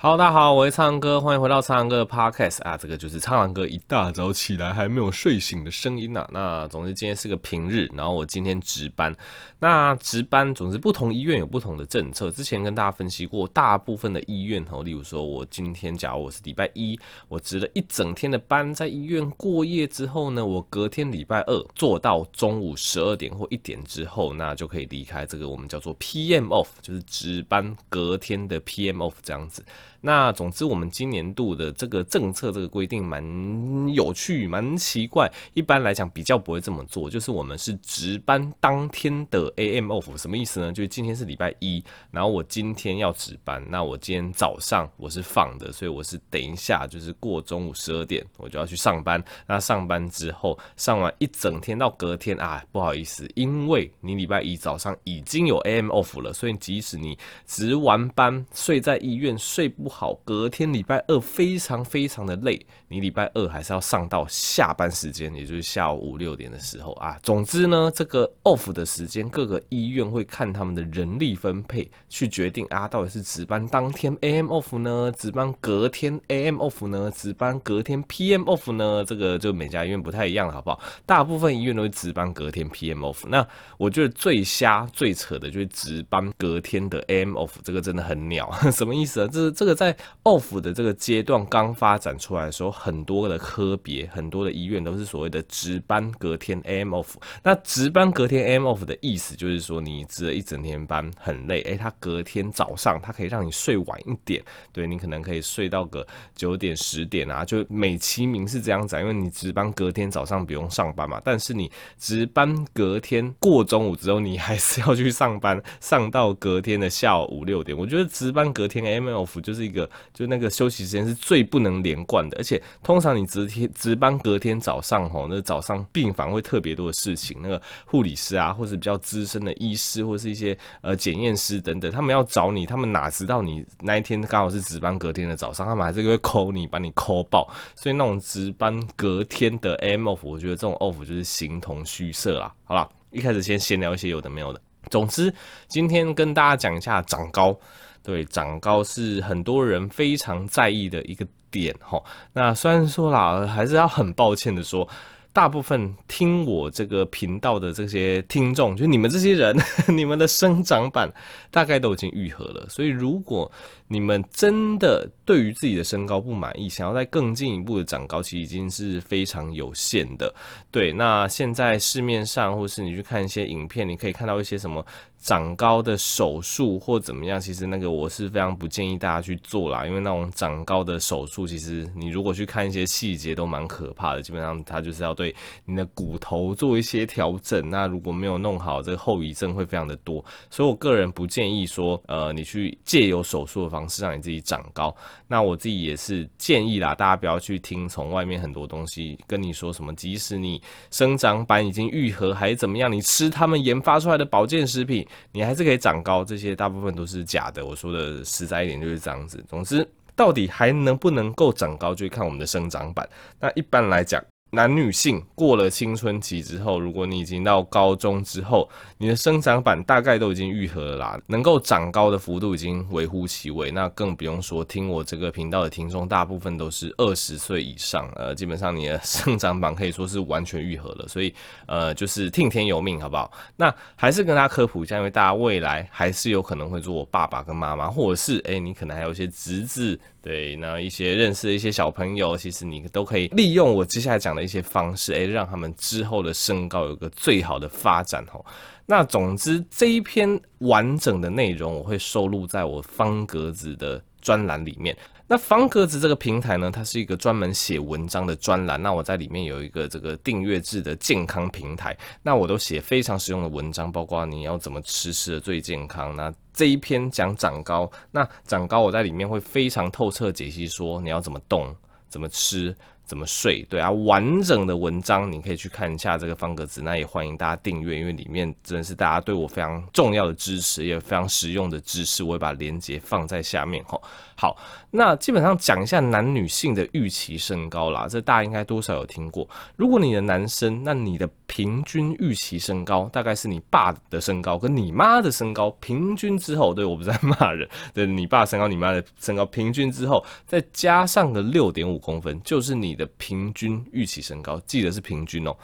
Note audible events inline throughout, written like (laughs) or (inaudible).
好大家好，我是苍狼哥，欢迎回到苍狼哥的 Podcast 啊，这个就是苍狼哥一大早起来还没有睡醒的声音呐、啊。那总之今天是个平日，然后我今天值班。那值班，总之不同医院有不同的政策。之前跟大家分析过，大部分的医院哦，例如说我今天假如我是礼拜一，我值了一整天的班，在医院过夜之后呢，我隔天礼拜二做到中午十二点或一点之后，那就可以离开这个我们叫做 PM off，就是值班隔天的 PM off 这样子。那总之，我们今年度的这个政策，这个规定蛮有趣，蛮奇怪。一般来讲，比较不会这么做。就是我们是值班当天的 AM off，什么意思呢？就是今天是礼拜一，然后我今天要值班，那我今天早上我是放的，所以我是等一下就是过中午十二点，我就要去上班。那上班之后，上完一整天到隔天啊，不好意思，因为你礼拜一早上已经有 AM off 了，所以即使你值完班睡在医院睡不。不好，隔天礼拜二非常非常的累，你礼拜二还是要上到下班时间，也就是下午五六点的时候啊。总之呢，这个 off 的时间，各个医院会看他们的人力分配去决定啊，到底是值班当天 AM off 呢，值班隔天 AM off 呢，值班隔天 PM off 呢？这个就每家医院不太一样了，好不好？大部分医院都会值班隔天 PM off。那我觉得最瞎最扯的就是值班隔天的 AM off，这个真的很鸟，(laughs) 什么意思啊？这这个。在 off 的这个阶段刚发展出来的时候，很多的科别、很多的医院都是所谓的值班隔天 AM off。那值班隔天 AM off 的意思就是说，你值了一整天班很累，诶，他隔天早上他可以让你睡晚一点，对，你可能可以睡到个九点十点啊，就美其名是这样子，因为你值班隔天早上不用上班嘛。但是你值班隔天过中午之后，你还是要去上班，上到隔天的下午五六点。我觉得值班隔天 AM off 就是。一个就那个休息时间是最不能连贯的，而且通常你值天值班隔天早上吼，那早上病房会特别多的事情，那个护理师啊，或是比较资深的医师，或是一些呃检验师等等，他们要找你，他们哪知道你那一天刚好是值班隔天的早上，他们还是会 call 你，把你 call 爆，所以那种值班隔天的 M off，我觉得这种 off 就是形同虚设啦。好了，一开始先闲聊一些有的没有的，总之今天跟大家讲一下长高。对，长高是很多人非常在意的一个点齁。那虽然说啦，还是要很抱歉的说，大部分听我这个频道的这些听众，就你们这些人，(laughs) 你们的生长板大概都已经愈合了。所以如果你们真的对于自己的身高不满意，想要再更进一步的长高，其实已经是非常有限的。对，那现在市面上，或是你去看一些影片，你可以看到一些什么。长高的手术或怎么样，其实那个我是非常不建议大家去做啦，因为那种长高的手术，其实你如果去看一些细节都蛮可怕的。基本上它就是要对你的骨头做一些调整，那如果没有弄好，这个后遗症会非常的多。所以我个人不建议说，呃，你去借由手术的方式让你自己长高。那我自己也是建议啦，大家不要去听从外面很多东西跟你说什么，即使你生长板已经愈合还是怎么样，你吃他们研发出来的保健食品。你还是可以长高，这些大部分都是假的。我说的实在一点就是这样子。总之，到底还能不能够长高，就看我们的生长板。那一般来讲，男女性过了青春期之后，如果你已经到高中之后，你的生长板大概都已经愈合了啦，能够长高的幅度已经微乎其微。那更不用说听我这个频道的听众，大部分都是二十岁以上，呃，基本上你的生长板可以说是完全愈合了。所以，呃，就是听天由命，好不好？那还是跟大家科普一下，因为大家未来还是有可能会做我爸爸跟妈妈，或者是哎、欸，你可能还有一些侄子。对，那一些认识的一些小朋友，其实你都可以利用我接下来讲的一些方式，哎，让他们之后的身高有个最好的发展哦。那总之这一篇完整的内容，我会收录在我方格子的专栏里面。那方格子这个平台呢，它是一个专门写文章的专栏。那我在里面有一个这个订阅制的健康平台，那我都写非常实用的文章，包括你要怎么吃吃的最健康。那这一篇讲长高，那长高我在里面会非常透彻解析，说你要怎么动，怎么吃。怎么睡，对啊，完整的文章你可以去看一下这个方格子，那也欢迎大家订阅，因为里面真的是大家对我非常重要的支持，也非常实用的知识，我会把链接放在下面哈。好，那基本上讲一下男女性的预期身高啦，这大家应该多少有听过。如果你的男生，那你的平均预期身高大概是你爸的身高跟你妈的身高平均之后，对，我不是在骂人，对，你爸身高、你妈的身高平均之后，再加上个六点五公分，就是你。的平均预期身高，记得是平均哦。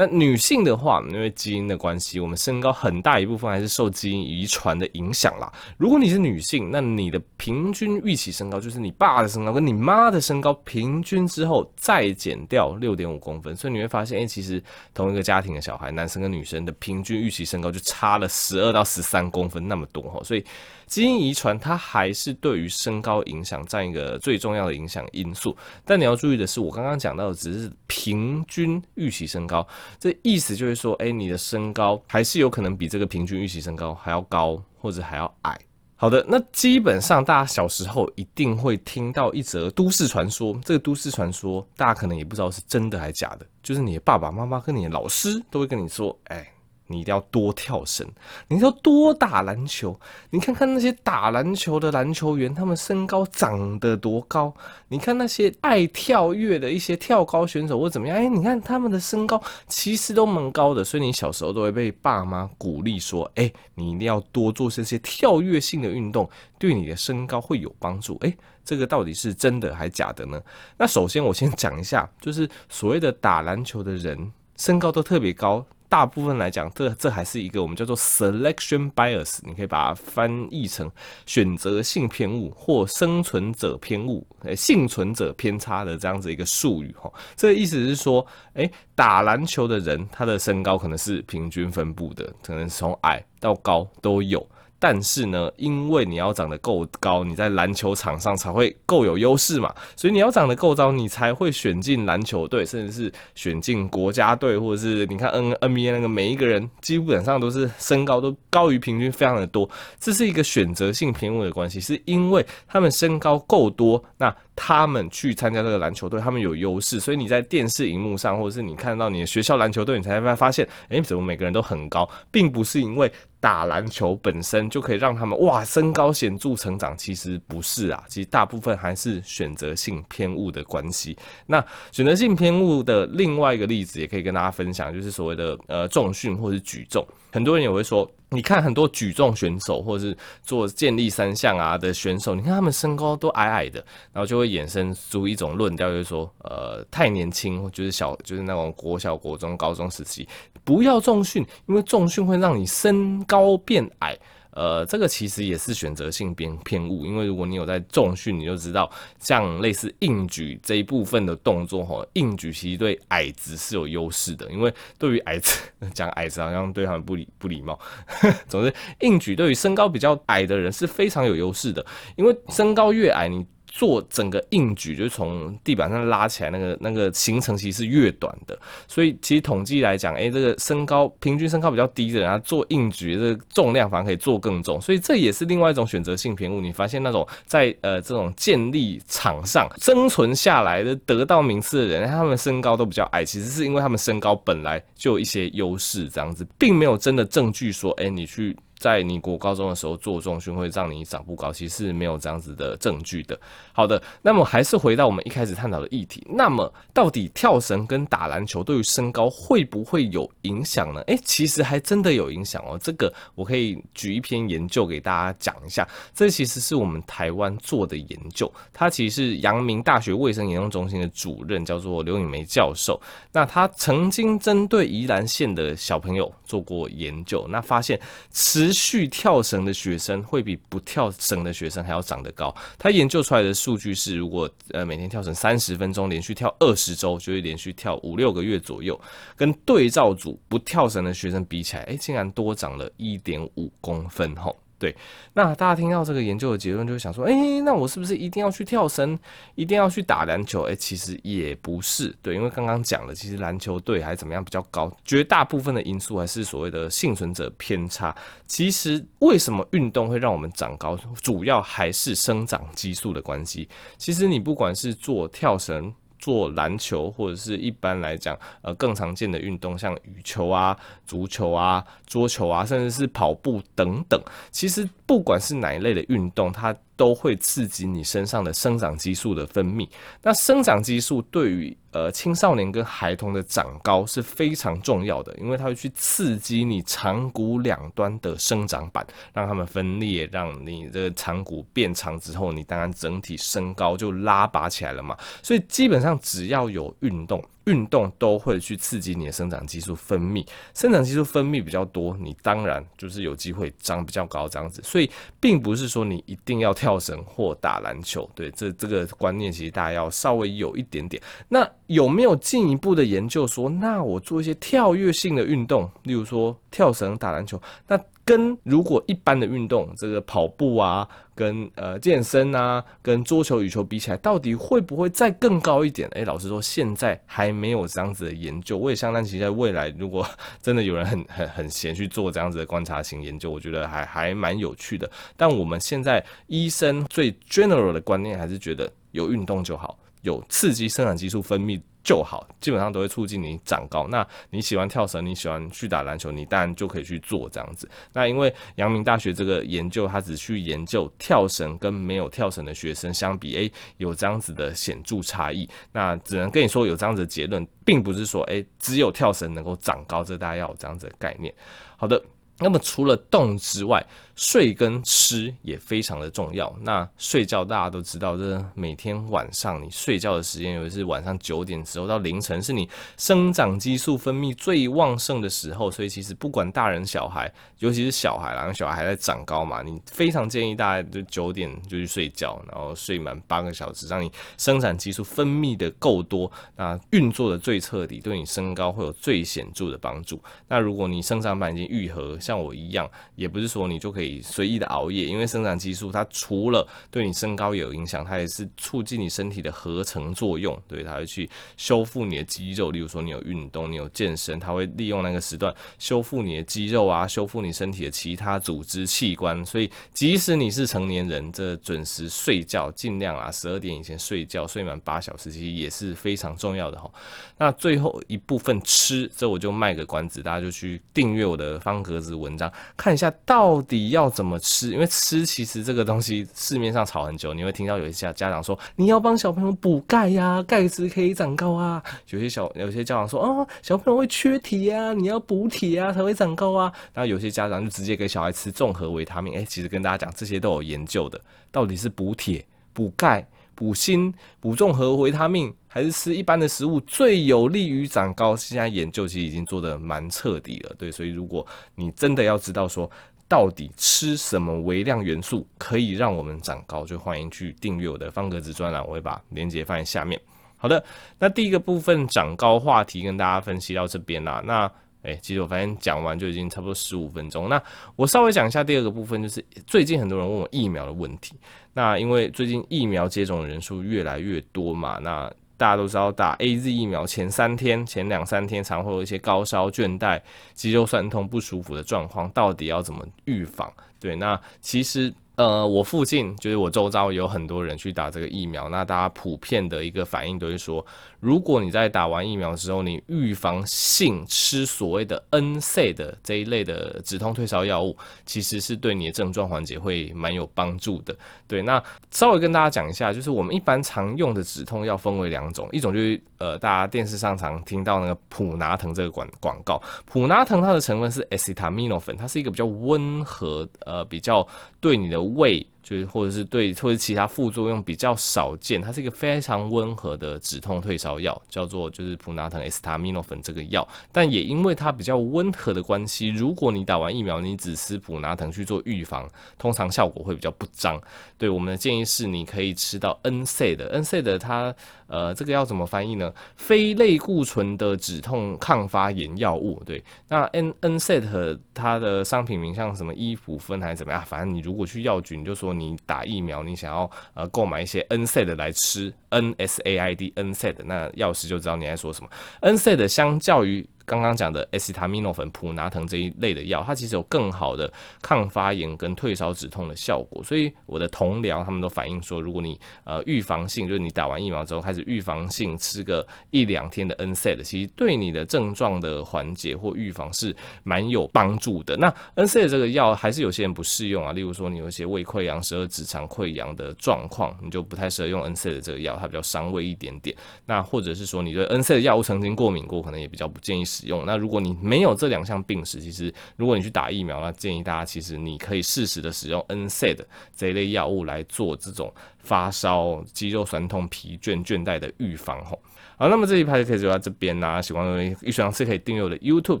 那女性的话，因为基因的关系，我们身高很大一部分还是受基因遗传的影响啦。如果你是女性，那你的平均预期身高就是你爸的身高跟你妈的身高平均之后再减掉六点五公分，所以你会发现，哎、其实同一个家庭的小孩，男生跟女生的平均预期身高就差了十二到十三公分那么多哈。所以基因遗传它还是对于身高影响占一个最重要的影响因素。但你要注意的是，我刚刚讲到的只是平均预期身高。这意思就是说，哎，你的身高还是有可能比这个平均预期身高还要高，或者还要矮。好的，那基本上大家小时候一定会听到一则都市传说，这个都市传说大家可能也不知道是真的还是假的，就是你的爸爸妈妈跟你的老师都会跟你说，哎。你一定要多跳绳，你要多打篮球。你看看那些打篮球的篮球员，他们身高长得多高？你看那些爱跳跃的一些跳高选手或怎么样？哎，你看他们的身高其实都蛮高的。所以你小时候都会被爸妈鼓励说：“哎，你一定要多做这些跳跃性的运动，对你的身高会有帮助。”哎，这个到底是真的还是假的呢？那首先我先讲一下，就是所谓的打篮球的人身高都特别高。大部分来讲，这这还是一个我们叫做 selection bias，你可以把它翻译成选择性偏误或生存者偏误、诶幸存者偏差的这样子一个术语哈。这意思是说，诶，打篮球的人他的身高可能是平均分布的，可能从矮到高都有。但是呢，因为你要长得够高，你在篮球场上才会够有优势嘛。所以你要长得够高，你才会选进篮球队，甚至是选进国家队，或者是你看 N NBA 那个每一个人基本上都是身高都高于平均非常的多。这是一个选择性偏误的关系，是因为他们身高够多，那他们去参加这个篮球队，他们有优势，所以你在电视荧幕上，或者是你看到你的学校篮球队，你才会发现，哎、怎么每个人都很高，并不是因为。打篮球本身就可以让他们哇身高显著成长，其实不是啊，其实大部分还是选择性偏误的关系。那选择性偏误的另外一个例子，也可以跟大家分享，就是所谓的呃重训或是举重。很多人也会说，你看很多举重选手或者是做健力三项啊的选手，你看他们身高都矮矮的，然后就会衍生出一种论调，就是说呃太年轻，就是小就是那种国小、国中、高中时期。不要重训，因为重训会让你身高变矮。呃，这个其实也是选择性偏偏误，因为如果你有在重训，你就知道，像类似硬举这一部分的动作，哈，硬举其实对矮子是有优势的，因为对于矮子 (laughs) 讲矮子好像对他们不礼不礼貌。(laughs) 总之，硬举对于身高比较矮的人是非常有优势的，因为身高越矮，你。做整个硬举，就是从地板上拉起来，那个那个行程其实是越短的。所以其实统计来讲，诶，这个身高平均身高比较低的人，他做硬举，这个重量反而可以做更重。所以这也是另外一种选择性偏误。你发现那种在呃这种健力场上生存下来的、得到名次的人，他们身高都比较矮，其实是因为他们身高本来就有一些优势，这样子，并没有真的证据说，诶，你去。在你国高中的时候做重训会让你长不高，其实是没有这样子的证据的。好的，那么还是回到我们一开始探讨的议题，那么到底跳绳跟打篮球对于身高会不会有影响呢？诶，其实还真的有影响哦。这个我可以举一篇研究给大家讲一下。这其实是我们台湾做的研究，它其实是阳明大学卫生研究中心的主任，叫做刘颖梅教授。那他曾经针对宜兰县的小朋友做过研究，那发现持续跳绳的学生会比不跳绳的学生还要长得高。他研究出来的数据是，如果呃每天跳绳三十分钟，连续跳二十周，就会连续跳五六个月左右，跟对照组不跳绳的学生比起来，哎，竟然多长了一点五公分吼。对，那大家听到这个研究的结论，就会想说，诶，那我是不是一定要去跳绳，一定要去打篮球？诶，其实也不是，对，因为刚刚讲了，其实篮球队还怎么样比较高，绝大部分的因素还是所谓的幸存者偏差。其实为什么运动会让我们长高，主要还是生长激素的关系。其实你不管是做跳绳。做篮球或者是一般来讲，呃，更常见的运动，像羽球啊、足球啊、桌球啊，甚至是跑步等等。其实不管是哪一类的运动，它都会刺激你身上的生长激素的分泌。那生长激素对于呃青少年跟孩童的长高是非常重要的，因为它会去刺激你长骨两端的生长板，让它们分裂，让你的长骨变长之后，你当然整体身高就拉拔起来了嘛。所以基本上只要有运动。运动都会去刺激你的生长激素分泌，生长激素分泌比较多，你当然就是有机会长比较高这样子。所以并不是说你一定要跳绳或打篮球，对，这这个观念其实大家要稍微有一点点。那有没有进一步的研究说，那我做一些跳跃性的运动，例如说跳绳、打篮球，那跟如果一般的运动，这个跑步啊，跟呃健身啊，跟桌球、羽球比起来，到底会不会再更高一点？诶，老实说，现在还没有这样子的研究。我也相当期待未来，如果 (laughs) 真的有人很很很闲去做这样子的观察型研究，我觉得还还蛮有趣的。但我们现在医生最 general 的观念还是觉得有运动就好，有刺激生长激素分泌。就好，基本上都会促进你长高。那你喜欢跳绳，你喜欢去打篮球，你当然就可以去做这样子。那因为阳明大学这个研究，它只去研究跳绳跟没有跳绳的学生相比，诶、有这样子的显著差异。那只能跟你说有这样子的结论，并不是说诶、只有跳绳能够长高，这大家要有这样子的概念。好的。那么除了动之外，睡跟吃也非常的重要。那睡觉大家都知道，这每天晚上你睡觉的时间，尤其是晚上九点之后到凌晨，是你生长激素分泌最旺盛的时候。所以其实不管大人小孩，尤其是小孩啦，小孩还在长高嘛，你非常建议大家就九点就去睡觉，然后睡满八个小时，让你生长激素分泌的够多，那运作的最彻底，对你身高会有最显著的帮助。那如果你生长板已经愈合，像我一样，也不是说你就可以随意的熬夜，因为生长激素它除了对你身高有影响，它也是促进你身体的合成作用，对，它会去修复你的肌肉。例如说你有运动，你有健身，它会利用那个时段修复你的肌肉啊，修复你身体的其他组织器官。所以即使你是成年人，这准时睡觉，尽量啊十二点以前睡觉，睡满八小时，其实也是非常重要的哈。那最后一部分吃，这我就卖个关子，大家就去订阅我的方格子文章，看一下到底要怎么吃。因为吃其实这个东西市面上炒很久，你会听到有一些家长说，你要帮小朋友补钙呀，钙质可以长高啊。有些小有些家长说，哦，小朋友会缺铁呀，你要补铁啊才会长高啊。然后有些家长就直接给小孩吃综合维他命。哎，其实跟大家讲，这些都有研究的，到底是补铁、补钙。补锌、补综合维他命，还是吃一般的食物最有利于长高？现在研究其实已经做得蛮彻底了，对。所以如果你真的要知道说到底吃什么微量元素可以让我们长高，就欢迎去订阅我的方格子专栏，我会把链接放在下面。好的，那第一个部分长高话题跟大家分析到这边啦。那哎，其实我发现讲完就已经差不多十五分钟。那我稍微讲一下第二个部分，就是最近很多人问我疫苗的问题。那因为最近疫苗接种的人数越来越多嘛，那大家都知道打 AZ 疫苗前三天、前两三天常会有一些高烧、倦怠、肌肉酸痛、不舒服的状况，到底要怎么预防？对，那其实。呃，我附近就是我周遭有很多人去打这个疫苗，那大家普遍的一个反应都是说，如果你在打完疫苗之后，你预防性吃所谓的 N C 的这一类的止痛退烧药物，其实是对你的症状缓解会蛮有帮助的。对，那稍微跟大家讲一下，就是我们一般常用的止痛药分为两种，一种就是呃，大家电视上常听到那个普拿疼这个广广告，普拿疼它的成分是 acetaminophen，它是一个比较温和，呃，比较对你的。胃就是，或者是对，或者其他副作用比较少见，它是一个非常温和的止痛退烧药，叫做就是普拿疼 acetaminophen 这个药。但也因为它比较温和的关系，如果你打完疫苗，你只吃普拿疼去做预防，通常效果会比较不彰。对，我们的建议是，你可以吃到 N C 的 N C 的它。呃，这个要怎么翻译呢？非类固醇的止痛抗发炎药物，对。那 N NSA 的它的商品名像什么伊普芬还是怎么样？反正你如果去药局，你就说你打疫苗，你想要呃购买一些 NSA 的来吃 NSAID NSA 的那药师就知道你在说什么。NSA 的相较于刚刚讲的 acetaminophen 普拿疼这一类的药，它其实有更好的抗发炎跟退烧止痛的效果。所以我的同僚他们都反映说，如果你呃预防性，就是你打完疫苗之后开始预防性吃个一两天的 NSAID，其实对你的症状的缓解或预防是蛮有帮助的。那 NSAID 这个药还是有些人不适用啊，例如说你有一些胃溃疡、十二指肠溃疡的状况，你就不太适合用 NSAID 这个药，它比较伤胃一点点。那或者是说你对 NSAID 的药物曾经过敏过，可能也比较不建议使使用。那如果你没有这两项病史，其实如果你去打疫苗，那建议大家其实你可以适时的使用 NSAID 这一类药物来做这种发烧、肌肉酸痛、疲倦、倦怠的预防吼。好，那么这一拍就可以就到这边啦。喜欢的预想是可以订阅我的 YouTube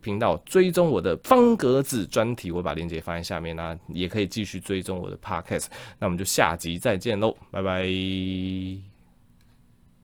频道，追踪我的方格子专题，我把链接放在下面啦，也可以继续追踪我的 Podcast。那我们就下集再见喽，拜拜。